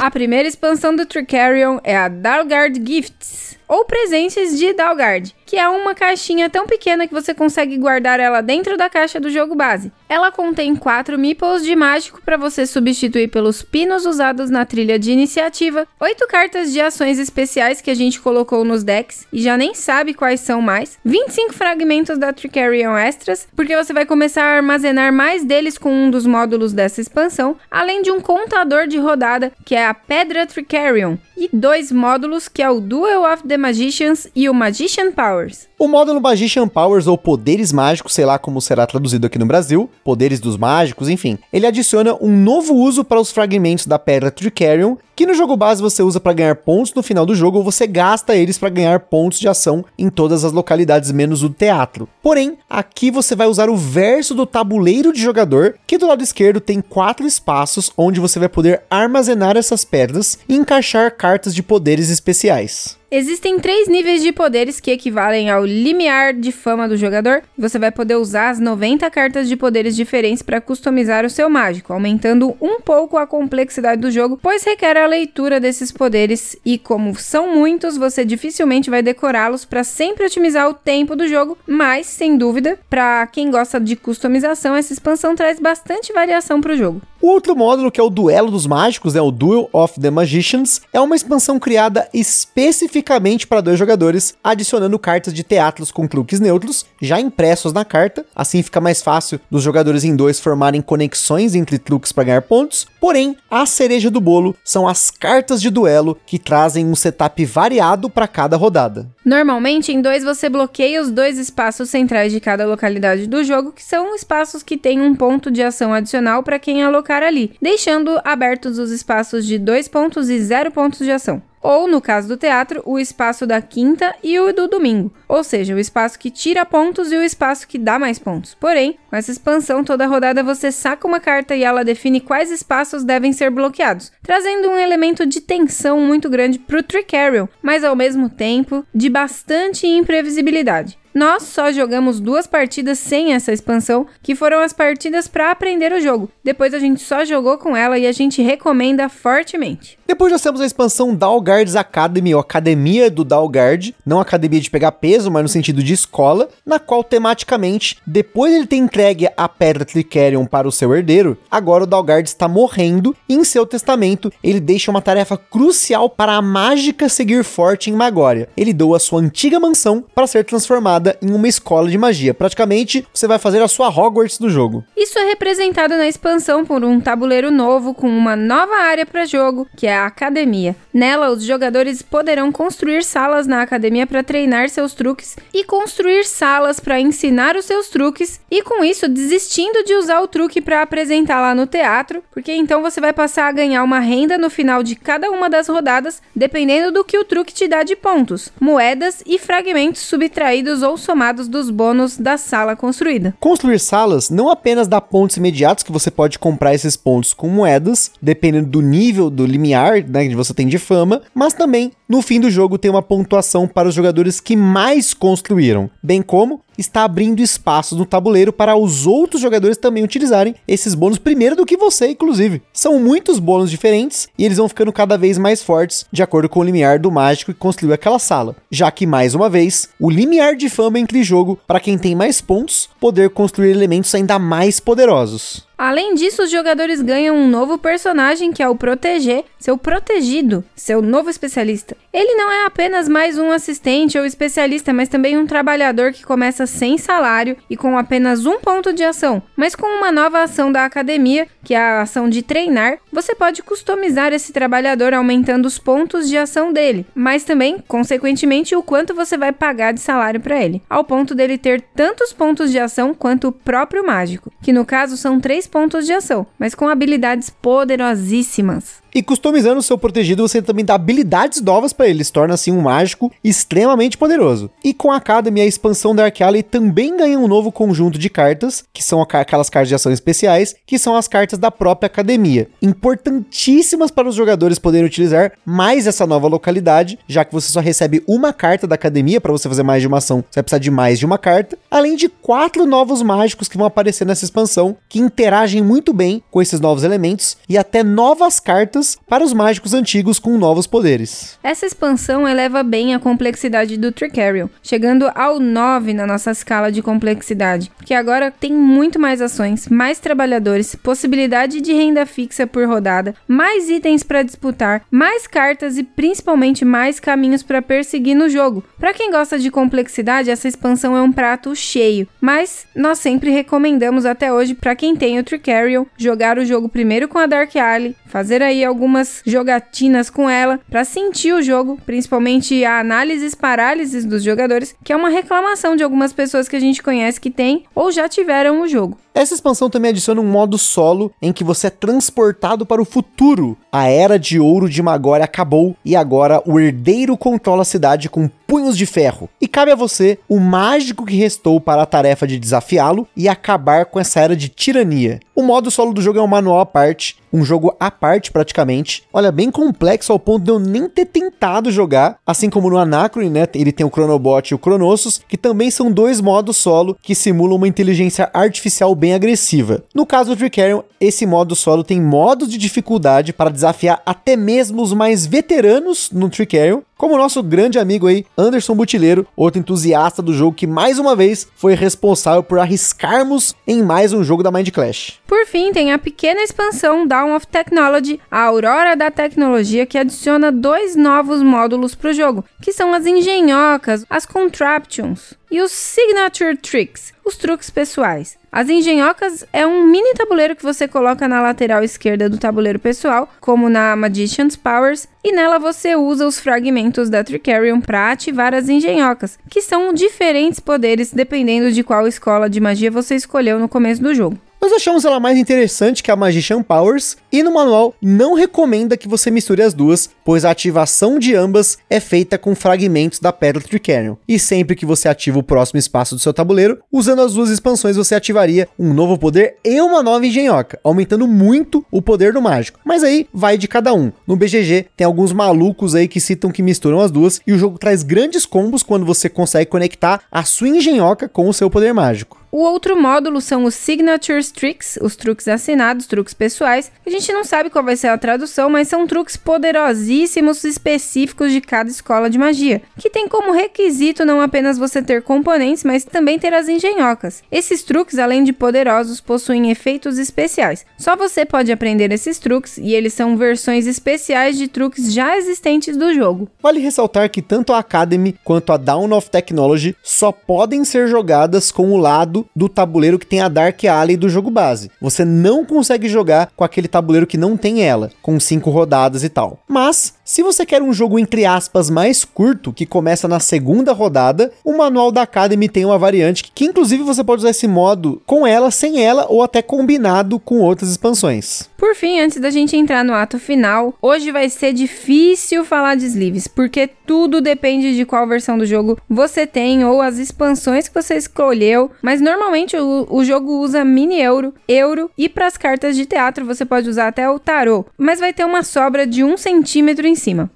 A primeira expansão do Tricarion é a Dalgard Gifts, ou presentes de Dalgard, que é uma caixinha tão pequena que você consegue guardar ela dentro da caixa do jogo base. Ela contém quatro meeples de mágico para você substituir pelos pinos usados na trilha de iniciativa, oito cartas de ações especiais que a gente colocou nos decks e já nem sabe quais são mais, 25 fragmentos da Tricarion Extras, porque você vai começar a armazenar mais deles com um dos módulos dessa expansão, além de um contador de rodada, que é a Pedra Tricarion, e dois módulos, que é o Duel of the Magicians e o Magician Powers. O módulo Magician Powers ou Poderes Mágicos, sei lá como será traduzido aqui no Brasil, Poderes dos Mágicos, enfim, ele adiciona um novo uso para os fragmentos da Pedra Tricarion, que no jogo base você usa para ganhar pontos no final do jogo ou você gasta eles para ganhar pontos de ação em todas as localidades menos o teatro. Porém, aqui você vai usar o verso do tabuleiro de jogador, que do lado esquerdo tem quatro espaços onde você vai poder armazenar essas pedras e encaixar cartas de poderes especiais. Existem três níveis de poderes que equivalem ao limiar de fama do jogador. Você vai poder usar as 90 cartas de poderes diferentes para customizar o seu mágico, aumentando um pouco a complexidade do jogo, pois requer a leitura desses poderes e, como são muitos, você dificilmente vai decorá-los para sempre otimizar o tempo do jogo. Mas, sem dúvida, para quem gosta de customização, essa expansão traz bastante variação para o jogo. O outro módulo, que é o Duelo dos Mágicos, né, o Duel of the Magicians, é uma expansão criada especificamente para dois jogadores, adicionando cartas de teatros com truques neutros, já impressos na carta, assim fica mais fácil dos jogadores em dois formarem conexões entre truques para ganhar pontos. Porém, a cereja do bolo são as cartas de duelo, que trazem um setup variado para cada rodada. Normalmente, em dois você bloqueia os dois espaços centrais de cada localidade do jogo, que são espaços que têm um ponto de ação adicional para quem alocar ali, deixando abertos os espaços de dois pontos e zero pontos de ação. Ou, no caso do teatro, o espaço da quinta e o do domingo, ou seja, o espaço que tira pontos e o espaço que dá mais pontos. Porém, com essa expansão, toda rodada você saca uma carta e ela define quais espaços devem ser bloqueados, trazendo um elemento de tensão muito grande pro Tricarion, mas ao mesmo tempo de bastante imprevisibilidade. Nós só jogamos duas partidas sem essa expansão, que foram as partidas para aprender o jogo. Depois a gente só jogou com ela e a gente recomenda fortemente. Depois nós temos a expansão Dalgard's Academy, ou Academia do Dalgard, não academia de pegar peso, mas no sentido de escola, na qual tematicamente, depois ele ter entregue a Pedra Tricerion para o seu herdeiro, agora o Dalgard está morrendo e em seu testamento ele deixa uma tarefa crucial para a mágica seguir forte em Magória. Ele doa sua antiga mansão para ser transformada em uma escola de magia. Praticamente, você vai fazer a sua Hogwarts do jogo. Isso é representado na expansão por um tabuleiro novo com uma nova área para jogo, que é a academia. Nela, os jogadores poderão construir salas na academia para treinar seus truques e construir salas para ensinar os seus truques e com isso desistindo de usar o truque para apresentar lá no teatro, porque então você vai passar a ganhar uma renda no final de cada uma das rodadas, dependendo do que o truque te dá de pontos, moedas e fragmentos subtraídos ou somados dos bônus da sala construída. Construir salas não apenas dá pontos imediatos que você pode comprar esses pontos com moedas, dependendo do nível do limiar né, que você tem de fama, mas também no fim do jogo tem uma pontuação para os jogadores que mais construíram, bem como está abrindo espaço no tabuleiro para os outros jogadores também utilizarem esses bônus primeiro do que você, inclusive. São muitos bônus diferentes e eles vão ficando cada vez mais fortes de acordo com o limiar do mágico que construiu aquela sala, já que mais uma vez, o limiar de fama entre jogo para quem tem mais pontos poder construir elementos ainda mais poderosos. Além disso, os jogadores ganham um novo personagem que é o Proteger, seu protegido, seu novo especialista. Ele não é apenas mais um assistente ou especialista, mas também um trabalhador que começa sem salário e com apenas um ponto de ação. Mas com uma nova ação da academia, que é a ação de treinar, você pode customizar esse trabalhador aumentando os pontos de ação dele, mas também, consequentemente, o quanto você vai pagar de salário para ele, ao ponto dele ter tantos pontos de ação quanto o próprio mágico, que no caso são três pontos de ação, mas com habilidades poderosíssimas. E customizando o seu protegido, você também dá habilidades novas para ele, se torna assim um mágico extremamente poderoso. E com a Academy, a expansão da Ark Alley também ganha um novo conjunto de cartas, que são aquelas cartas de ação especiais, que são as cartas da própria academia. Importantíssimas para os jogadores poderem utilizar mais essa nova localidade, já que você só recebe uma carta da academia para você fazer mais de uma ação, você vai precisar de mais de uma carta, além de quatro novos mágicos que vão aparecer nessa expansão, que interagem muito bem com esses novos elementos e até novas cartas para os mágicos antigos com novos poderes. Essa expansão eleva bem a complexidade do Tricarion, chegando ao 9 na nossa escala de complexidade, que agora tem muito mais ações, mais trabalhadores, possibilidade de renda fixa por rodada, mais itens para disputar, mais cartas e principalmente mais caminhos para perseguir no jogo. Para quem gosta de complexidade, essa expansão é um prato cheio, mas nós sempre recomendamos até hoje para quem tem o Tricarion jogar o jogo primeiro com a Dark Alley, fazer aí algumas jogatinas com ela para sentir o jogo, principalmente a análises parálises dos jogadores, que é uma reclamação de algumas pessoas que a gente conhece que tem ou já tiveram o jogo. Essa expansão também adiciona um modo solo em que você é transportado para o futuro. A era de ouro de Magória acabou e agora o herdeiro controla a cidade com punhos de ferro. E cabe a você, o mágico que restou para a tarefa de desafiá-lo e acabar com essa era de tirania. O modo solo do jogo é um manual à parte, um jogo à parte praticamente. Olha, bem complexo ao ponto de eu nem ter tentado jogar, assim como no Anacron, né? Ele tem o Chronobot e o Cronossus, que também são dois modos solo que simulam uma inteligência artificial bem agressiva. No caso do Tricarion, esse modo solo tem modos de dificuldade para desafiar até mesmo os mais veteranos no Tricarion, como o nosso grande amigo aí, Anderson Butileiro, outro entusiasta do jogo que mais uma vez foi responsável por arriscarmos em mais um jogo da Mind Clash. Por fim, tem a pequena expansão Dawn of Technology, a Aurora da Tecnologia, que adiciona dois novos módulos para o jogo, que são as engenhocas, as contraptions e os signature tricks, os truques pessoais. As engenhocas é um mini tabuleiro que você coloca na lateral esquerda do tabuleiro pessoal, como na Magician's Powers, e nela você usa os fragmentos da Tricarion para ativar as engenhocas, que são diferentes poderes dependendo de qual escola de magia você escolheu no começo do jogo. Nós achamos ela mais interessante que a Magician Powers e no manual não recomenda que você misture as duas, pois a ativação de ambas é feita com fragmentos da Pedra Tricarion. E sempre que você ativa o próximo espaço do seu tabuleiro, usando as duas expansões você ativaria um novo poder e uma nova engenhoca, aumentando muito o poder do mágico. Mas aí vai de cada um. No BGG tem alguns malucos aí que citam que misturam as duas e o jogo traz grandes combos quando você consegue conectar a sua engenhoca com o seu poder mágico. O outro módulo são os Signature Tricks, os truques assinados, truques pessoais. A gente não sabe qual vai ser a tradução, mas são truques poderosíssimos específicos de cada escola de magia, que tem como requisito não apenas você ter componentes, mas também ter as engenhocas. Esses truques, além de poderosos, possuem efeitos especiais. Só você pode aprender esses truques e eles são versões especiais de truques já existentes do jogo. Vale ressaltar que tanto a Academy quanto a Dawn of Technology só podem ser jogadas com o lado do tabuleiro que tem a Dark Alley do jogo base. Você não consegue jogar com aquele tabuleiro que não tem ela, com cinco rodadas e tal. Mas, se você quer um jogo entre aspas mais curto, que começa na segunda rodada, o manual da Academy tem uma variante que, que inclusive você pode usar esse modo com ela, sem ela ou até combinado com outras expansões. Por fim, antes da gente entrar no ato final, hoje vai ser difícil falar de sleeves, porque tudo depende de qual versão do jogo você tem ou as expansões que você escolheu, mas normalmente o, o jogo usa mini euro, euro e para as cartas de teatro você pode usar até o tarô, mas vai ter uma sobra de um centímetro em cima.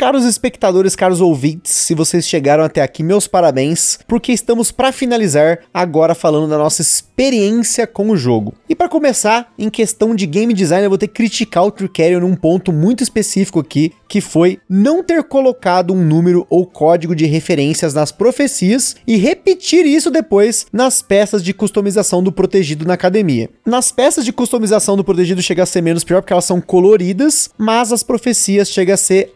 Caros espectadores, caros ouvintes, se vocês chegaram até aqui, meus parabéns, porque estamos para finalizar agora falando da nossa experiência com o jogo. E para começar, em questão de game design, eu vou ter que criticar o Tricarion num ponto muito específico aqui, que foi não ter colocado um número ou código de referências nas profecias e repetir isso depois nas peças de customização do protegido na academia. Nas peças de customização do protegido chega a ser menos pior porque elas são coloridas, mas as profecias chega a ser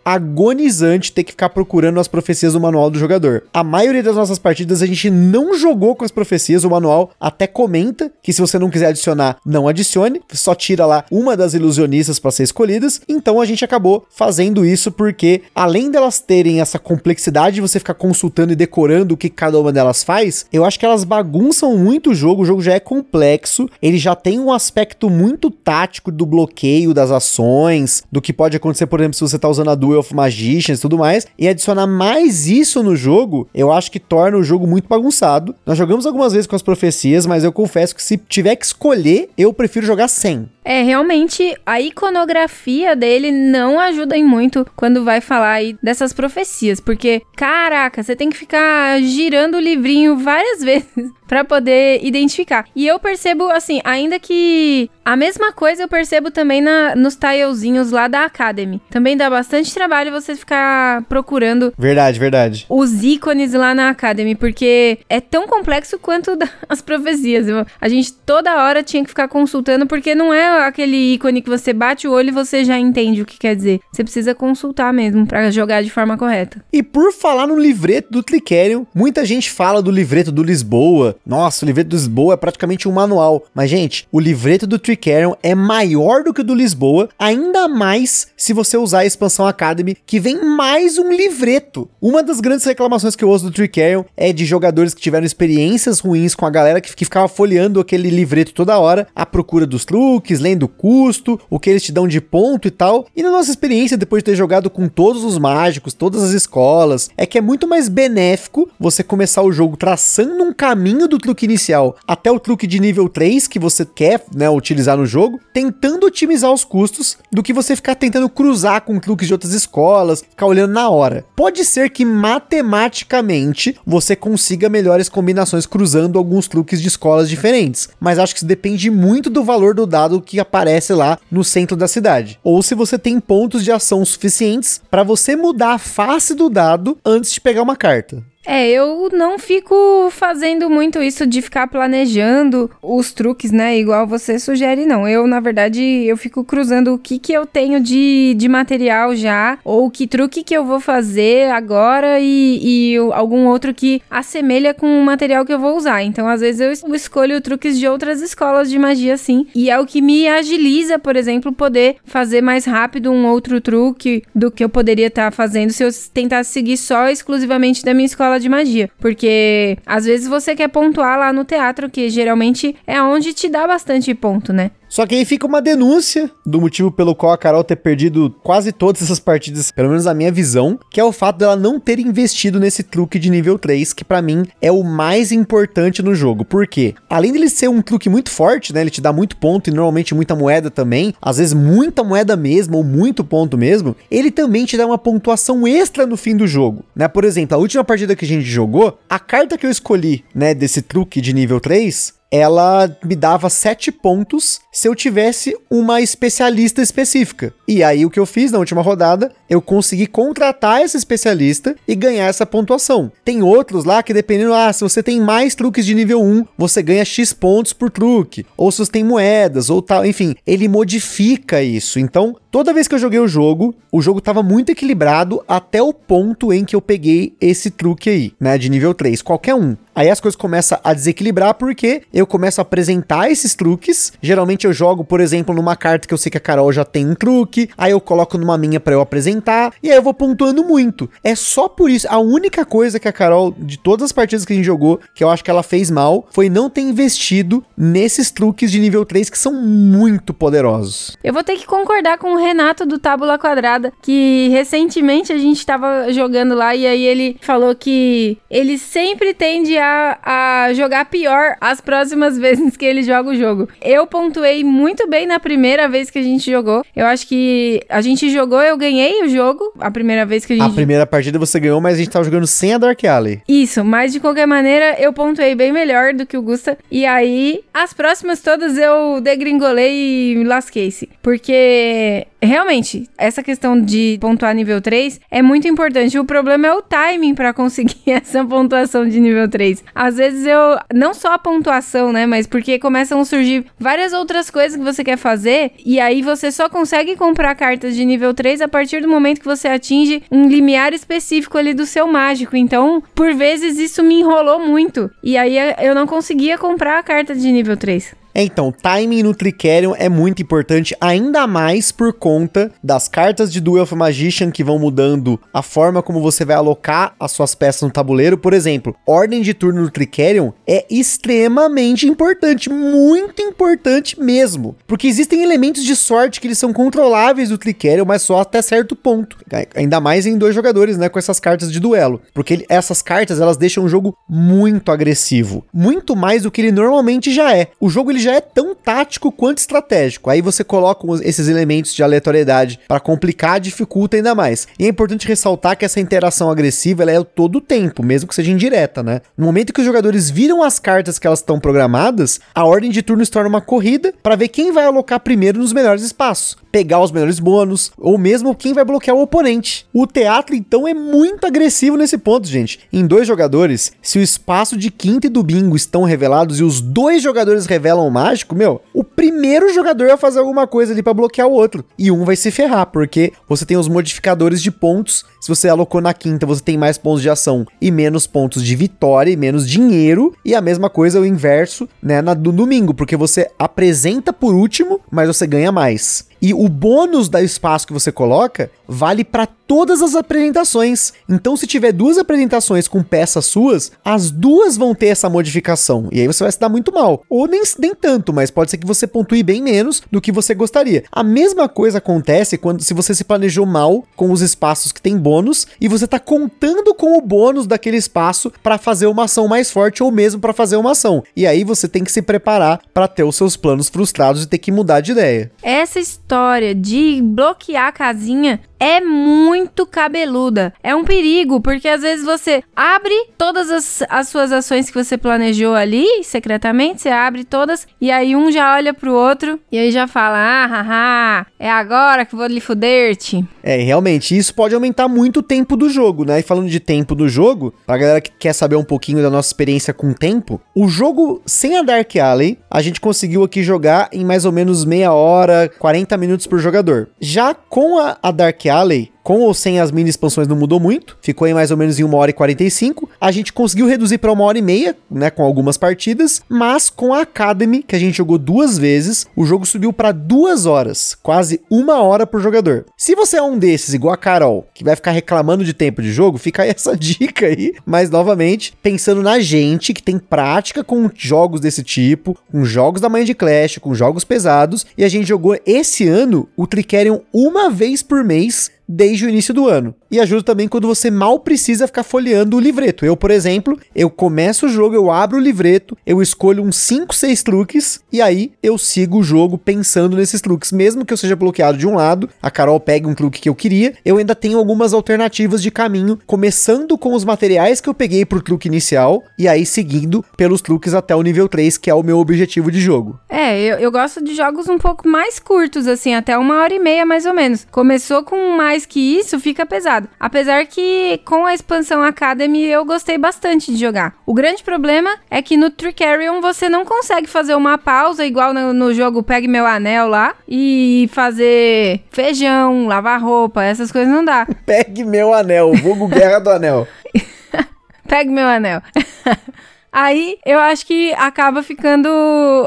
agonizante ter que ficar procurando as profecias no manual do jogador. A maioria das nossas partidas a gente não jogou com as profecias, o manual até comenta que se você não quiser adicionar, não adicione, só tira lá uma das ilusionistas para ser escolhidas. Então a gente acabou fazendo isso porque além delas terem essa complexidade de você ficar consultando e decorando o que cada uma delas faz, eu acho que elas bagunçam muito o jogo, o jogo já é complexo, ele já tem um aspecto muito tático do bloqueio das ações, do que pode acontecer, por exemplo, se você tá usando a Duel of Magicians e tudo mais, e adicionar mais isso no jogo, eu acho que torna o jogo muito bagunçado. Nós jogamos algumas vezes com as profecias, mas eu confesso que se tiver que escolher, eu prefiro jogar sem. É, realmente a iconografia dele não ajuda em muito quando vai falar aí dessas profecias, porque caraca, você tem que ficar girando o livrinho várias vezes para poder identificar. E eu percebo assim, ainda que a mesma coisa eu percebo também na, nos tilezinhos lá da Academy. Também dá bastante trabalho você ficar procurando. Verdade, verdade. Os ícones lá na Academy, porque é tão complexo quanto as profecias. A gente toda hora tinha que ficar consultando, porque não é aquele ícone que você bate o olho e você já entende o que quer dizer. Você precisa consultar mesmo para jogar de forma correta. E por falar no livreto do Tricerion, muita gente fala do livreto do Lisboa. Nossa, o livreto do Lisboa é praticamente um manual. Mas, gente, o livreto do Tricerion é maior do que o do Lisboa, ainda mais se você usar a expansão Academy, que vem mais um livreto. Uma das grandes reclamações que eu ouço do Tricerion é de jogadores que tiveram experiências ruins com a galera que, que ficava folheando aquele livreto toda hora, à procura dos truques, lendo o custo, o que eles te dão de ponto e tal. E na nossa experiência, depois de ter jogado com todos os mágicos, todas as escolas, é que é muito mais benéfico você começar o jogo traçando um caminho do truque inicial até o truque de nível 3 que você quer né, utilizar no jogo, tentando otimizar os custos, do que você ficar tentando cruzar com truques de outras escolas, ficar olhando na hora. Pode ser que matematicamente você consiga melhores combinações cruzando alguns truques de escolas diferentes, mas acho que isso depende muito do valor do dado que aparece lá no centro da cidade. Ou se você tem pontos de ação suficientes para você mudar a face do dado antes de pegar uma carta. É, eu não fico fazendo muito isso de ficar planejando os truques, né? Igual você sugere, não. Eu, na verdade, eu fico cruzando o que que eu tenho de, de material já, ou que truque que eu vou fazer agora e, e algum outro que assemelha com o material que eu vou usar. Então, às vezes, eu escolho truques de outras escolas de magia, sim. E é o que me agiliza, por exemplo, poder fazer mais rápido um outro truque do que eu poderia estar tá fazendo se eu tentasse seguir só exclusivamente da minha escola de magia. Porque às vezes você quer pontuar lá no teatro, que geralmente é onde te dá bastante ponto, né? Só que aí fica uma denúncia do motivo pelo qual a Carol ter perdido quase todas essas partidas, pelo menos na minha visão, que é o fato dela não ter investido nesse truque de nível 3, que para mim é o mais importante no jogo. Por quê? Além dele ser um truque muito forte, né? Ele te dá muito ponto e normalmente muita moeda também, às vezes muita moeda mesmo ou muito ponto mesmo, ele também te dá uma pontuação extra no fim do jogo, né? Por exemplo, a última partida que a gente jogou, a carta que eu escolhi, né, desse truque de nível 3, ela me dava 7 pontos se eu tivesse uma especialista específica. E aí o que eu fiz na última rodada, eu consegui contratar essa especialista e ganhar essa pontuação. Tem outros lá que dependendo, ah, se você tem mais truques de nível 1, você ganha X pontos por truque, ou se você tem moedas ou tal, enfim, ele modifica isso. Então, toda vez que eu joguei o jogo, o jogo estava muito equilibrado até o ponto em que eu peguei esse truque aí, né, de nível 3, qualquer um. Aí as coisas começam a desequilibrar porque eu começo a apresentar esses truques. Geralmente eu jogo, por exemplo, numa carta que eu sei que a Carol já tem um truque, aí eu coloco numa minha para eu apresentar e aí eu vou pontuando muito. É só por isso. A única coisa que a Carol, de todas as partidas que a gente jogou, que eu acho que ela fez mal, foi não ter investido nesses truques de nível 3 que são muito poderosos. Eu vou ter que concordar com o Renato do Tábula Quadrada, que recentemente a gente tava jogando lá e aí ele falou que ele sempre tende a a, jogar pior as próximas vezes que ele joga o jogo. Eu pontuei muito bem na primeira vez que a gente jogou. Eu acho que a gente jogou, eu ganhei o jogo a primeira vez que a gente. A primeira partida você ganhou, mas a gente tava jogando sem a Dark Alley. Isso, mas de qualquer maneira eu pontuei bem melhor do que o Gusta. E aí, as próximas todas eu degringolei e lasquei-se. Porque realmente, essa questão de pontuar nível 3 é muito importante. O problema é o timing para conseguir essa pontuação de nível 3. Às vezes eu. Não só a pontuação, né? Mas porque começam a surgir várias outras coisas que você quer fazer. E aí você só consegue comprar cartas de nível 3 a partir do momento que você atinge um limiar específico ali do seu mágico. Então, por vezes, isso me enrolou muito. E aí eu não conseguia comprar a carta de nível 3. Então, timing no Tricerion é muito importante, ainda mais por conta das cartas de Duel of Magician que vão mudando a forma como você vai alocar as suas peças no tabuleiro. Por exemplo, ordem de turno no Tricerion é extremamente importante, muito importante mesmo. Porque existem elementos de sorte que eles são controláveis do Tricerion, mas só até certo ponto. Ainda mais em dois jogadores, né, com essas cartas de duelo. Porque essas cartas, elas deixam o jogo muito agressivo. Muito mais do que ele normalmente já é. O jogo ele já é tão tático quanto estratégico. Aí você coloca esses elementos de aleatoriedade para complicar, dificulta ainda mais. E é importante ressaltar que essa interação agressiva ela é todo o tempo, mesmo que seja indireta, né? No momento que os jogadores viram as cartas que elas estão programadas, a ordem de turno se torna uma corrida para ver quem vai alocar primeiro nos melhores espaços, pegar os melhores bônus, ou mesmo quem vai bloquear o oponente. O teatro, então, é muito agressivo nesse ponto, gente. Em dois jogadores, se o espaço de quinta e do bingo estão revelados e os dois jogadores revelam mágico, meu, o primeiro jogador vai fazer alguma coisa ali para bloquear o outro. E um vai se ferrar, porque você tem os modificadores de pontos. Se você alocou na quinta, você tem mais pontos de ação e menos pontos de vitória e menos dinheiro. E a mesma coisa o inverso, né, na, do domingo, porque você apresenta por último, mas você ganha mais. E o bônus da espaço que você coloca vale para todas as apresentações. Então, se tiver duas apresentações com peças suas, as duas vão ter essa modificação. E aí você vai se dar muito mal. Ou nem, nem tanto, mas pode ser que você pontue bem menos do que você gostaria. A mesma coisa acontece quando se você se planejou mal com os espaços que tem bônus e você tá contando com o bônus daquele espaço para fazer uma ação mais forte ou mesmo para fazer uma ação. E aí você tem que se preparar para ter os seus planos frustrados e ter que mudar de ideia. Essa história história de bloquear a casinha é muito cabeluda. É um perigo, porque às vezes você abre todas as, as suas ações que você planejou ali, secretamente, você abre todas, e aí um já olha pro outro, e aí já fala, ah, haha, é agora que vou lhe fuder-te. É, realmente, isso pode aumentar muito o tempo do jogo, né? E falando de tempo do jogo, pra galera que quer saber um pouquinho da nossa experiência com o tempo, o jogo sem a Dark Alley, a gente conseguiu aqui jogar em mais ou menos meia hora, 40 minutos por jogador. Já com a, a Dark Alley, com ou sem as mini expansões não mudou muito, ficou em mais ou menos em 1 hora e 45. A gente conseguiu reduzir para uma hora e meia, né, com algumas partidas, mas com a Academy, que a gente jogou duas vezes, o jogo subiu para duas horas, quase uma hora por jogador. Se você é um desses, igual a Carol, que vai ficar reclamando de tempo de jogo, fica aí essa dica aí, mas novamente, pensando na gente que tem prática com jogos desse tipo, com jogos da Mind Clash, com jogos pesados, e a gente jogou esse ano o Tricerion uma vez por mês desde o início do ano. E ajuda também quando você mal precisa ficar folheando o livreto. Eu, por exemplo, eu começo o jogo, eu abro o livreto, eu escolho uns 5, 6 truques e aí eu sigo o jogo pensando nesses truques. Mesmo que eu seja bloqueado de um lado, a Carol pega um truque que eu queria, eu ainda tenho algumas alternativas de caminho, começando com os materiais que eu peguei pro truque inicial e aí seguindo pelos truques até o nível 3, que é o meu objetivo de jogo. É, eu, eu gosto de jogos um pouco mais curtos, assim, até uma hora e meia mais ou menos. Começou com mais mais que isso, fica pesado. Apesar que com a expansão Academy eu gostei bastante de jogar. O grande problema é que no Tricarion você não consegue fazer uma pausa igual no, no jogo Pegue Meu Anel lá e fazer feijão, lavar roupa, essas coisas não dá. Pegue Meu Anel, vulgo Guerra do Anel. Pegue Meu Anel. Aí eu acho que acaba ficando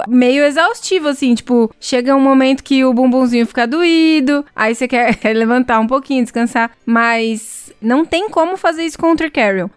meio exaustivo, assim. Tipo, chega um momento que o bumbumzinho fica doído, aí você quer levantar um pouquinho, descansar, mas não tem como fazer isso com o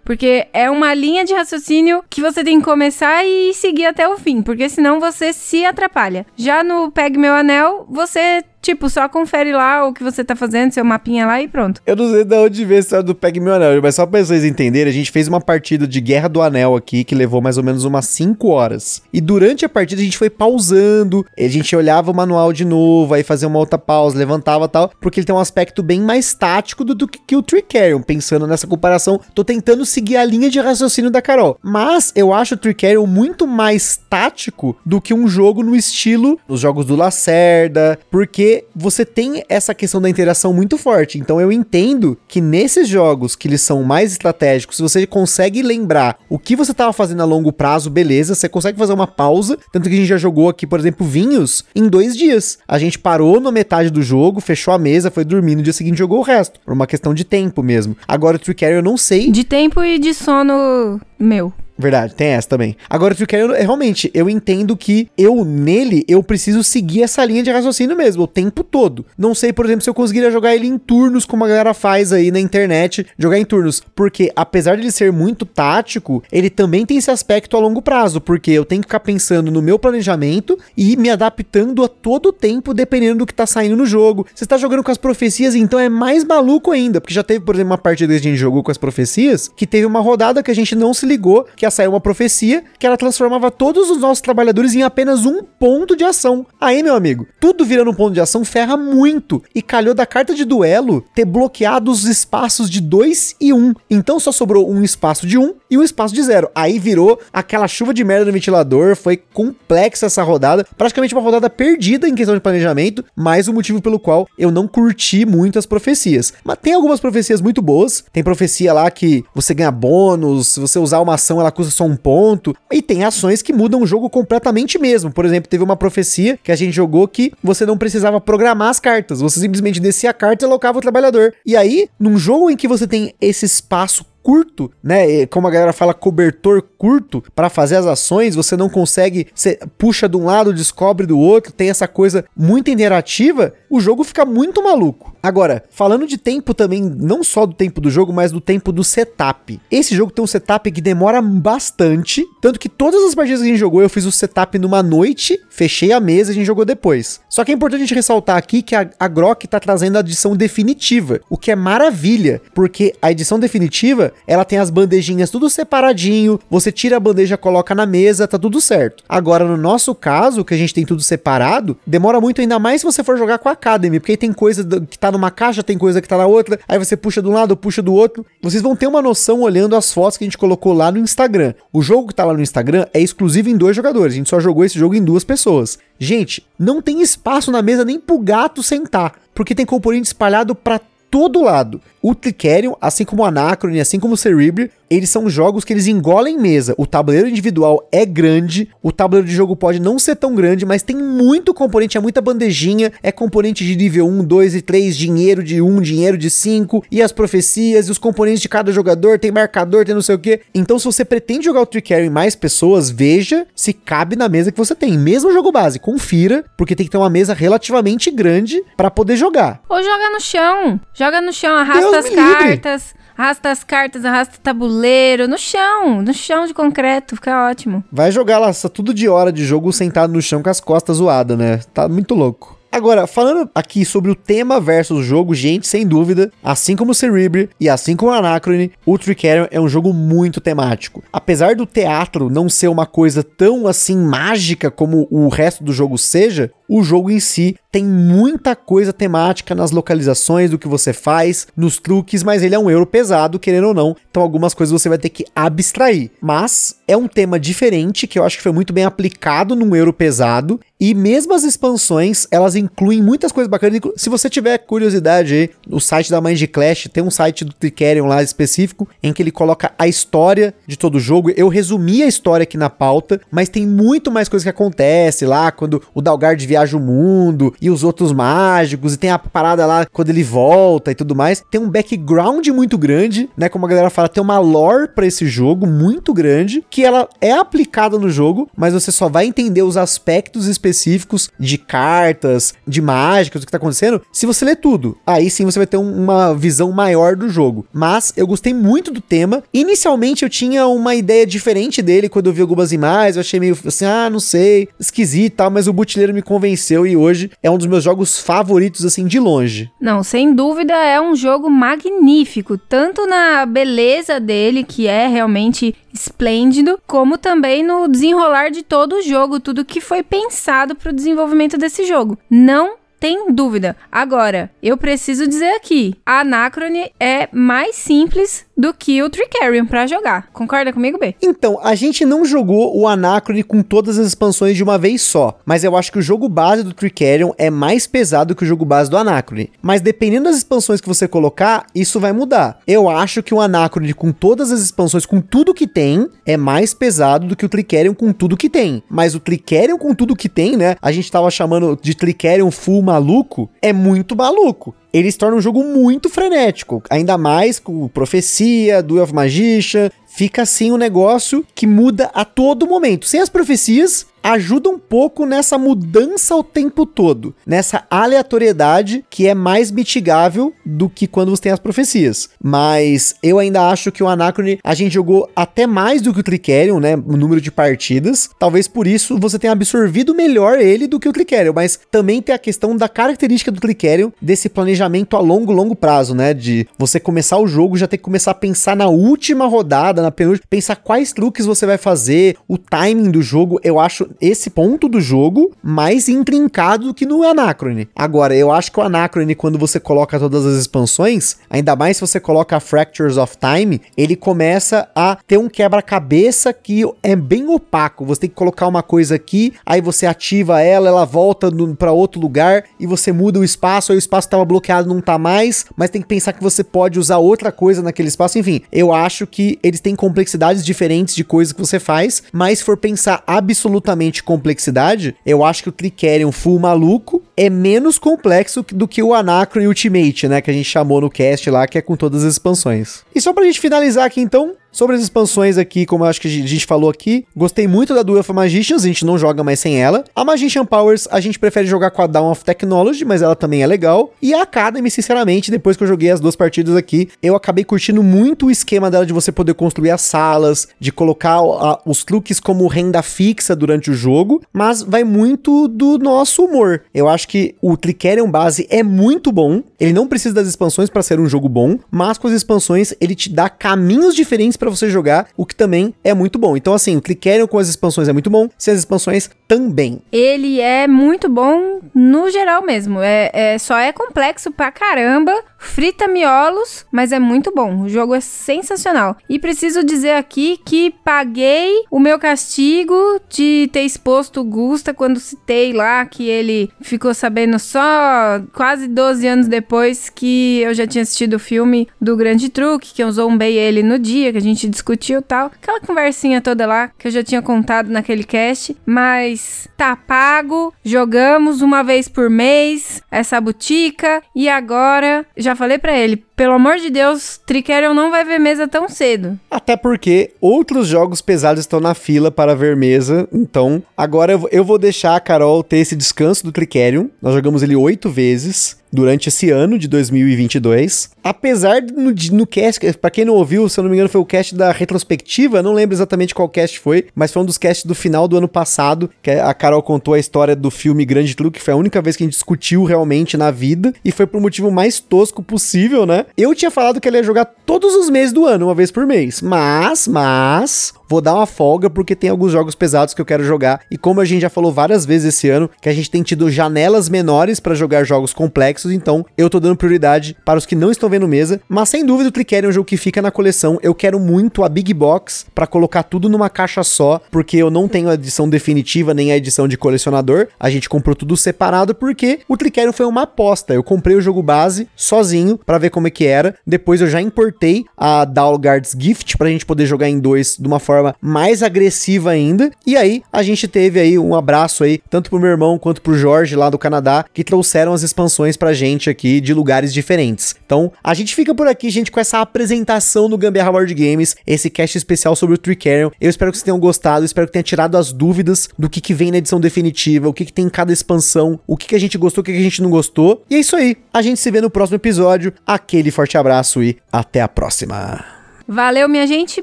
porque é uma linha de raciocínio que você tem que começar e seguir até o fim, porque senão você se atrapalha. Já no Pegue Meu Anel, você Tipo, só confere lá o que você tá fazendo, seu mapinha lá e pronto. Eu não sei de onde veio a história do Pegue Meu Anel, mas só pra vocês entenderem, a gente fez uma partida de Guerra do Anel aqui, que levou mais ou menos umas 5 horas. E durante a partida a gente foi pausando, a gente olhava o manual de novo, aí fazia uma outra pausa, levantava tal, porque ele tem um aspecto bem mais tático do, do que, que o Tricarion, pensando nessa comparação. Tô tentando seguir a linha de raciocínio da Carol. Mas eu acho o Tricarion muito mais tático do que um jogo no estilo dos jogos do Lacerda, porque você tem essa questão da interação muito forte. Então eu entendo que nesses jogos que eles são mais estratégicos, se você consegue lembrar o que você estava fazendo a longo prazo, beleza, você consegue fazer uma pausa. Tanto que a gente já jogou aqui, por exemplo, vinhos em dois dias. A gente parou na metade do jogo, fechou a mesa, foi dormir, no dia seguinte jogou o resto. Por uma questão de tempo mesmo. Agora o Trick eu não sei. De tempo e de sono meu. Verdade, tem essa também. Agora, o quero realmente, eu entendo que eu, nele, eu preciso seguir essa linha de raciocínio mesmo, o tempo todo. Não sei, por exemplo, se eu conseguiria jogar ele em turnos, como a galera faz aí na internet, jogar em turnos. Porque, apesar de ele ser muito tático, ele também tem esse aspecto a longo prazo, porque eu tenho que ficar pensando no meu planejamento e me adaptando a todo tempo, dependendo do que tá saindo no jogo. Você está jogando com as profecias, então é mais maluco ainda, porque já teve, por exemplo, uma partida que a gente jogou com as profecias, que teve uma rodada que a gente não se ligou, que ia sair uma profecia que ela transformava todos os nossos trabalhadores em apenas um ponto de ação. Aí, meu amigo, tudo virando um ponto de ação ferra muito. E calhou da carta de duelo ter bloqueado os espaços de 2 e 1. Um. Então só sobrou um espaço de 1 um e um espaço de 0. Aí virou aquela chuva de merda no ventilador. Foi complexa essa rodada. Praticamente uma rodada perdida em questão de planejamento. Mais o motivo pelo qual eu não curti muito as profecias. Mas tem algumas profecias muito boas. Tem profecia lá que você ganha bônus. Se você usar uma ação, ela custa só um ponto. E tem ações que mudam o jogo completamente mesmo. Por exemplo, teve uma profecia que a gente jogou que você não precisava programar as cartas. Você simplesmente descia a carta e alocava o trabalhador. E aí, num jogo em que você tem esse espaço curto, né? Como a galera fala, cobertor curto para fazer as ações, você não consegue, você puxa de um lado, descobre do outro, tem essa coisa muito interativa, o jogo fica muito maluco. Agora, falando de tempo também, não só do tempo do jogo, mas do tempo do setup. Esse jogo tem um setup que demora bastante, tanto que todas as partidas que a gente jogou, eu fiz o setup numa noite, fechei a mesa e a gente jogou depois. Só que é importante a gente ressaltar aqui que a, a Grok tá trazendo a edição definitiva, o que é maravilha, porque a edição definitiva ela tem as bandejinhas tudo separadinho, você tira a bandeja, coloca na mesa, tá tudo certo. Agora, no nosso caso, que a gente tem tudo separado, demora muito ainda mais se você for jogar com a Academy, porque aí tem coisa que tá numa caixa, tem coisa que tá na outra, aí você puxa de um lado, puxa do outro. Vocês vão ter uma noção olhando as fotos que a gente colocou lá no Instagram. O jogo que tá lá no Instagram é exclusivo em dois jogadores, a gente só jogou esse jogo em duas pessoas. Gente, não tem espaço na mesa nem pro gato sentar, porque tem componente espalhado para todo lado. O Tricerion, assim como o Anacron, assim como o Cerebre, eles são jogos que eles engolem mesa. O tabuleiro individual é grande, o tabuleiro de jogo pode não ser tão grande, mas tem muito componente, é muita bandejinha, é componente de nível 1, 2 e 3, dinheiro de 1, dinheiro de 5, e as profecias, e os componentes de cada jogador, tem marcador, tem não sei o que. Então, se você pretende jogar o Tricerion em mais pessoas, veja se cabe na mesa que você tem. Mesmo jogo base, confira, porque tem que ter uma mesa relativamente grande para poder jogar. Ou joga no chão, joga no chão, arrasta Deus as cartas. Livre. Arrasta as cartas, arrasta o tabuleiro, no chão, no chão de concreto, fica ótimo. Vai jogar lá, tudo de hora de jogo sentado no chão com as costas zoadas, né? Tá muito louco. Agora, falando aqui sobre o tema versus jogo, gente, sem dúvida, assim como o Cerebre e assim como o Anacrone, o Tricerion é um jogo muito temático. Apesar do teatro não ser uma coisa tão assim mágica como o resto do jogo seja, o jogo em si tem muita coisa temática nas localizações do que você faz, nos truques, mas ele é um euro pesado, querendo ou não. Então algumas coisas você vai ter que abstrair. Mas é um tema diferente que eu acho que foi muito bem aplicado num euro pesado. E mesmo as expansões, elas incluem muitas coisas bacanas. Se você tiver curiosidade o site da Mind Clash tem um site do Tricerion lá específico em que ele coloca a história de todo o jogo. Eu resumi a história aqui na pauta, mas tem muito mais coisa que acontece lá quando o Dalgard viaja o mundo e os outros mágicos, e tem a parada lá quando ele volta e tudo mais. Tem um background muito grande, né? Como a galera fala, tem uma lore para esse jogo muito grande, que ela é aplicada no jogo, mas você só vai entender os aspectos específicos de cartas, de mágicas, o que tá acontecendo, se você ler tudo. Aí sim você vai ter um, uma visão maior do jogo. Mas eu gostei muito do tema. Inicialmente eu tinha uma ideia diferente dele quando eu vi algumas imagens, eu achei meio assim, ah, não sei, esquisito e tal, mas o Butileiro me convenceu e hoje é um dos meus jogos favoritos, assim, de longe. Não, sem dúvida é um jogo magnífico, tanto na beleza dele, que é realmente esplêndido, como também no desenrolar de todo o jogo, tudo que foi pensado para o desenvolvimento desse jogo. Não tem dúvida. Agora, eu preciso dizer aqui, a Anacrone é mais simples do que o Tricarion para jogar. Concorda comigo, B? Então, a gente não jogou o Anacrone com todas as expansões de uma vez só, mas eu acho que o jogo base do Tricarion é mais pesado que o jogo base do Anacrone. Mas dependendo das expansões que você colocar, isso vai mudar. Eu acho que o Anacrone com todas as expansões, com tudo que tem, é mais pesado do que o Tricarion com tudo que tem. Mas o Tricarion com tudo que tem, né? A gente tava chamando de Tricarion full maluco, é muito maluco eles tornam um jogo muito frenético, ainda mais com Profecia, Duel of Magician, fica assim um negócio que muda a todo momento. Sem as profecias, ajuda um pouco nessa mudança o tempo todo, nessa aleatoriedade que é mais mitigável do que quando você tem as profecias. Mas eu ainda acho que o Anacrone a gente jogou até mais do que o Tricerion, né? O número de partidas. Talvez por isso você tenha absorvido melhor ele do que o Tricerion, mas também tem a questão da característica do Tricerion desse planejamento a longo, longo prazo, né? De você começar o jogo já ter que começar a pensar na última rodada, na penúltima, pensar quais truques você vai fazer, o timing do jogo. Eu acho esse ponto do jogo mais intrincado do que no Anacrone. Agora, eu acho que o Anacrone, quando você coloca todas as expansões, ainda mais se você coloca Fractures of Time, ele começa a ter um quebra-cabeça que é bem opaco. Você tem que colocar uma coisa aqui, aí você ativa ela, ela volta para outro lugar e você muda o espaço, aí o espaço estava bloqueado, não tá mais, mas tem que pensar que você pode usar outra coisa naquele espaço. Enfim, eu acho que eles têm complexidades diferentes de coisas que você faz, mas se for pensar absolutamente complexidade, eu acho que o Tricerion Full Maluco é menos complexo do que o Anacron Ultimate, né? Que a gente chamou no cast lá, que é com todas as expansões. E só pra gente finalizar aqui então, Sobre as expansões aqui, como eu acho que a gente falou aqui, gostei muito da Duel of Magicians, a gente não joga mais sem ela. A Magician Powers, a gente prefere jogar com a Down of Technology, mas ela também é legal. E a Academy, sinceramente, depois que eu joguei as duas partidas aqui, eu acabei curtindo muito o esquema dela de você poder construir as salas, de colocar a, os truques como renda fixa durante o jogo, mas vai muito do nosso humor. Eu acho que o Tricerion base é muito bom, ele não precisa das expansões para ser um jogo bom, mas com as expansões ele te dá caminhos diferentes para você jogar, o que também é muito bom. Então assim, o Tricerion com as expansões é muito bom, sem as expansões também. Ele é muito bom no geral mesmo, é, é só é complexo pra caramba, frita miolos, mas é muito bom. O jogo é sensacional. E preciso dizer aqui que paguei o meu castigo de ter exposto o Gusta quando citei lá que ele ficou sabendo só quase 12 anos depois que eu já tinha assistido o filme do Grande Truque, que eu zombei ele no dia que a gente discutiu tal. Aquela conversinha toda lá que eu já tinha contado naquele cast, mas tá pago, jogamos uma vez por mês essa butica e agora já falei para ele, pelo amor de Deus, Tricerion não vai ver mesa tão cedo. Até porque outros jogos pesados estão na fila para ver mesa, então agora eu vou deixar a Carol ter esse descanso do Tricerion. Nós jogamos ele oito vezes durante esse ano de 2022. Apesar no, no cast, para quem não ouviu, se eu não me engano, foi o cast da retrospectiva, não lembro exatamente qual cast foi, mas foi um dos casts do final do ano passado, que a Carol contou a história do filme Grande Truque, que foi a única vez que a gente discutiu realmente na vida, e foi pro motivo mais tosco possível, né? Eu tinha falado que ele ia jogar todos os meses do ano, uma vez por mês, mas, mas, vou dar uma folga porque tem alguns jogos pesados que eu quero jogar, e como a gente já falou várias vezes esse ano, que a gente tem tido janelas menores para jogar jogos complexos, então eu tô dando prioridade para os que não estão vendo mesa, mas sem dúvida o Clicker é um jogo que fica na coleção. Eu quero muito a Big Box para colocar tudo numa caixa só, porque eu não tenho a edição definitiva nem a edição de colecionador. A gente comprou tudo separado porque o Tricerion foi uma aposta. Eu comprei o jogo base sozinho para ver como é que era. Depois eu já importei a Dalgard's Gift pra gente poder jogar em dois de uma forma mais agressiva ainda. E aí a gente teve aí um abraço aí tanto pro meu irmão quanto pro Jorge lá do Canadá que trouxeram as expansões pra gente aqui de lugares diferentes. Então, a gente fica por aqui, gente, com essa apresentação do Gambiarra Board Games, esse cast especial sobre o Tricarion. Eu espero que vocês tenham gostado, espero que tenha tirado as dúvidas do que, que vem na edição definitiva, o que, que tem em cada expansão, o que, que a gente gostou, o que, que a gente não gostou. E é isso aí. A gente se vê no próximo episódio. Aquele forte abraço e até a próxima. Valeu, minha gente.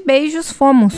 Beijos, fomos.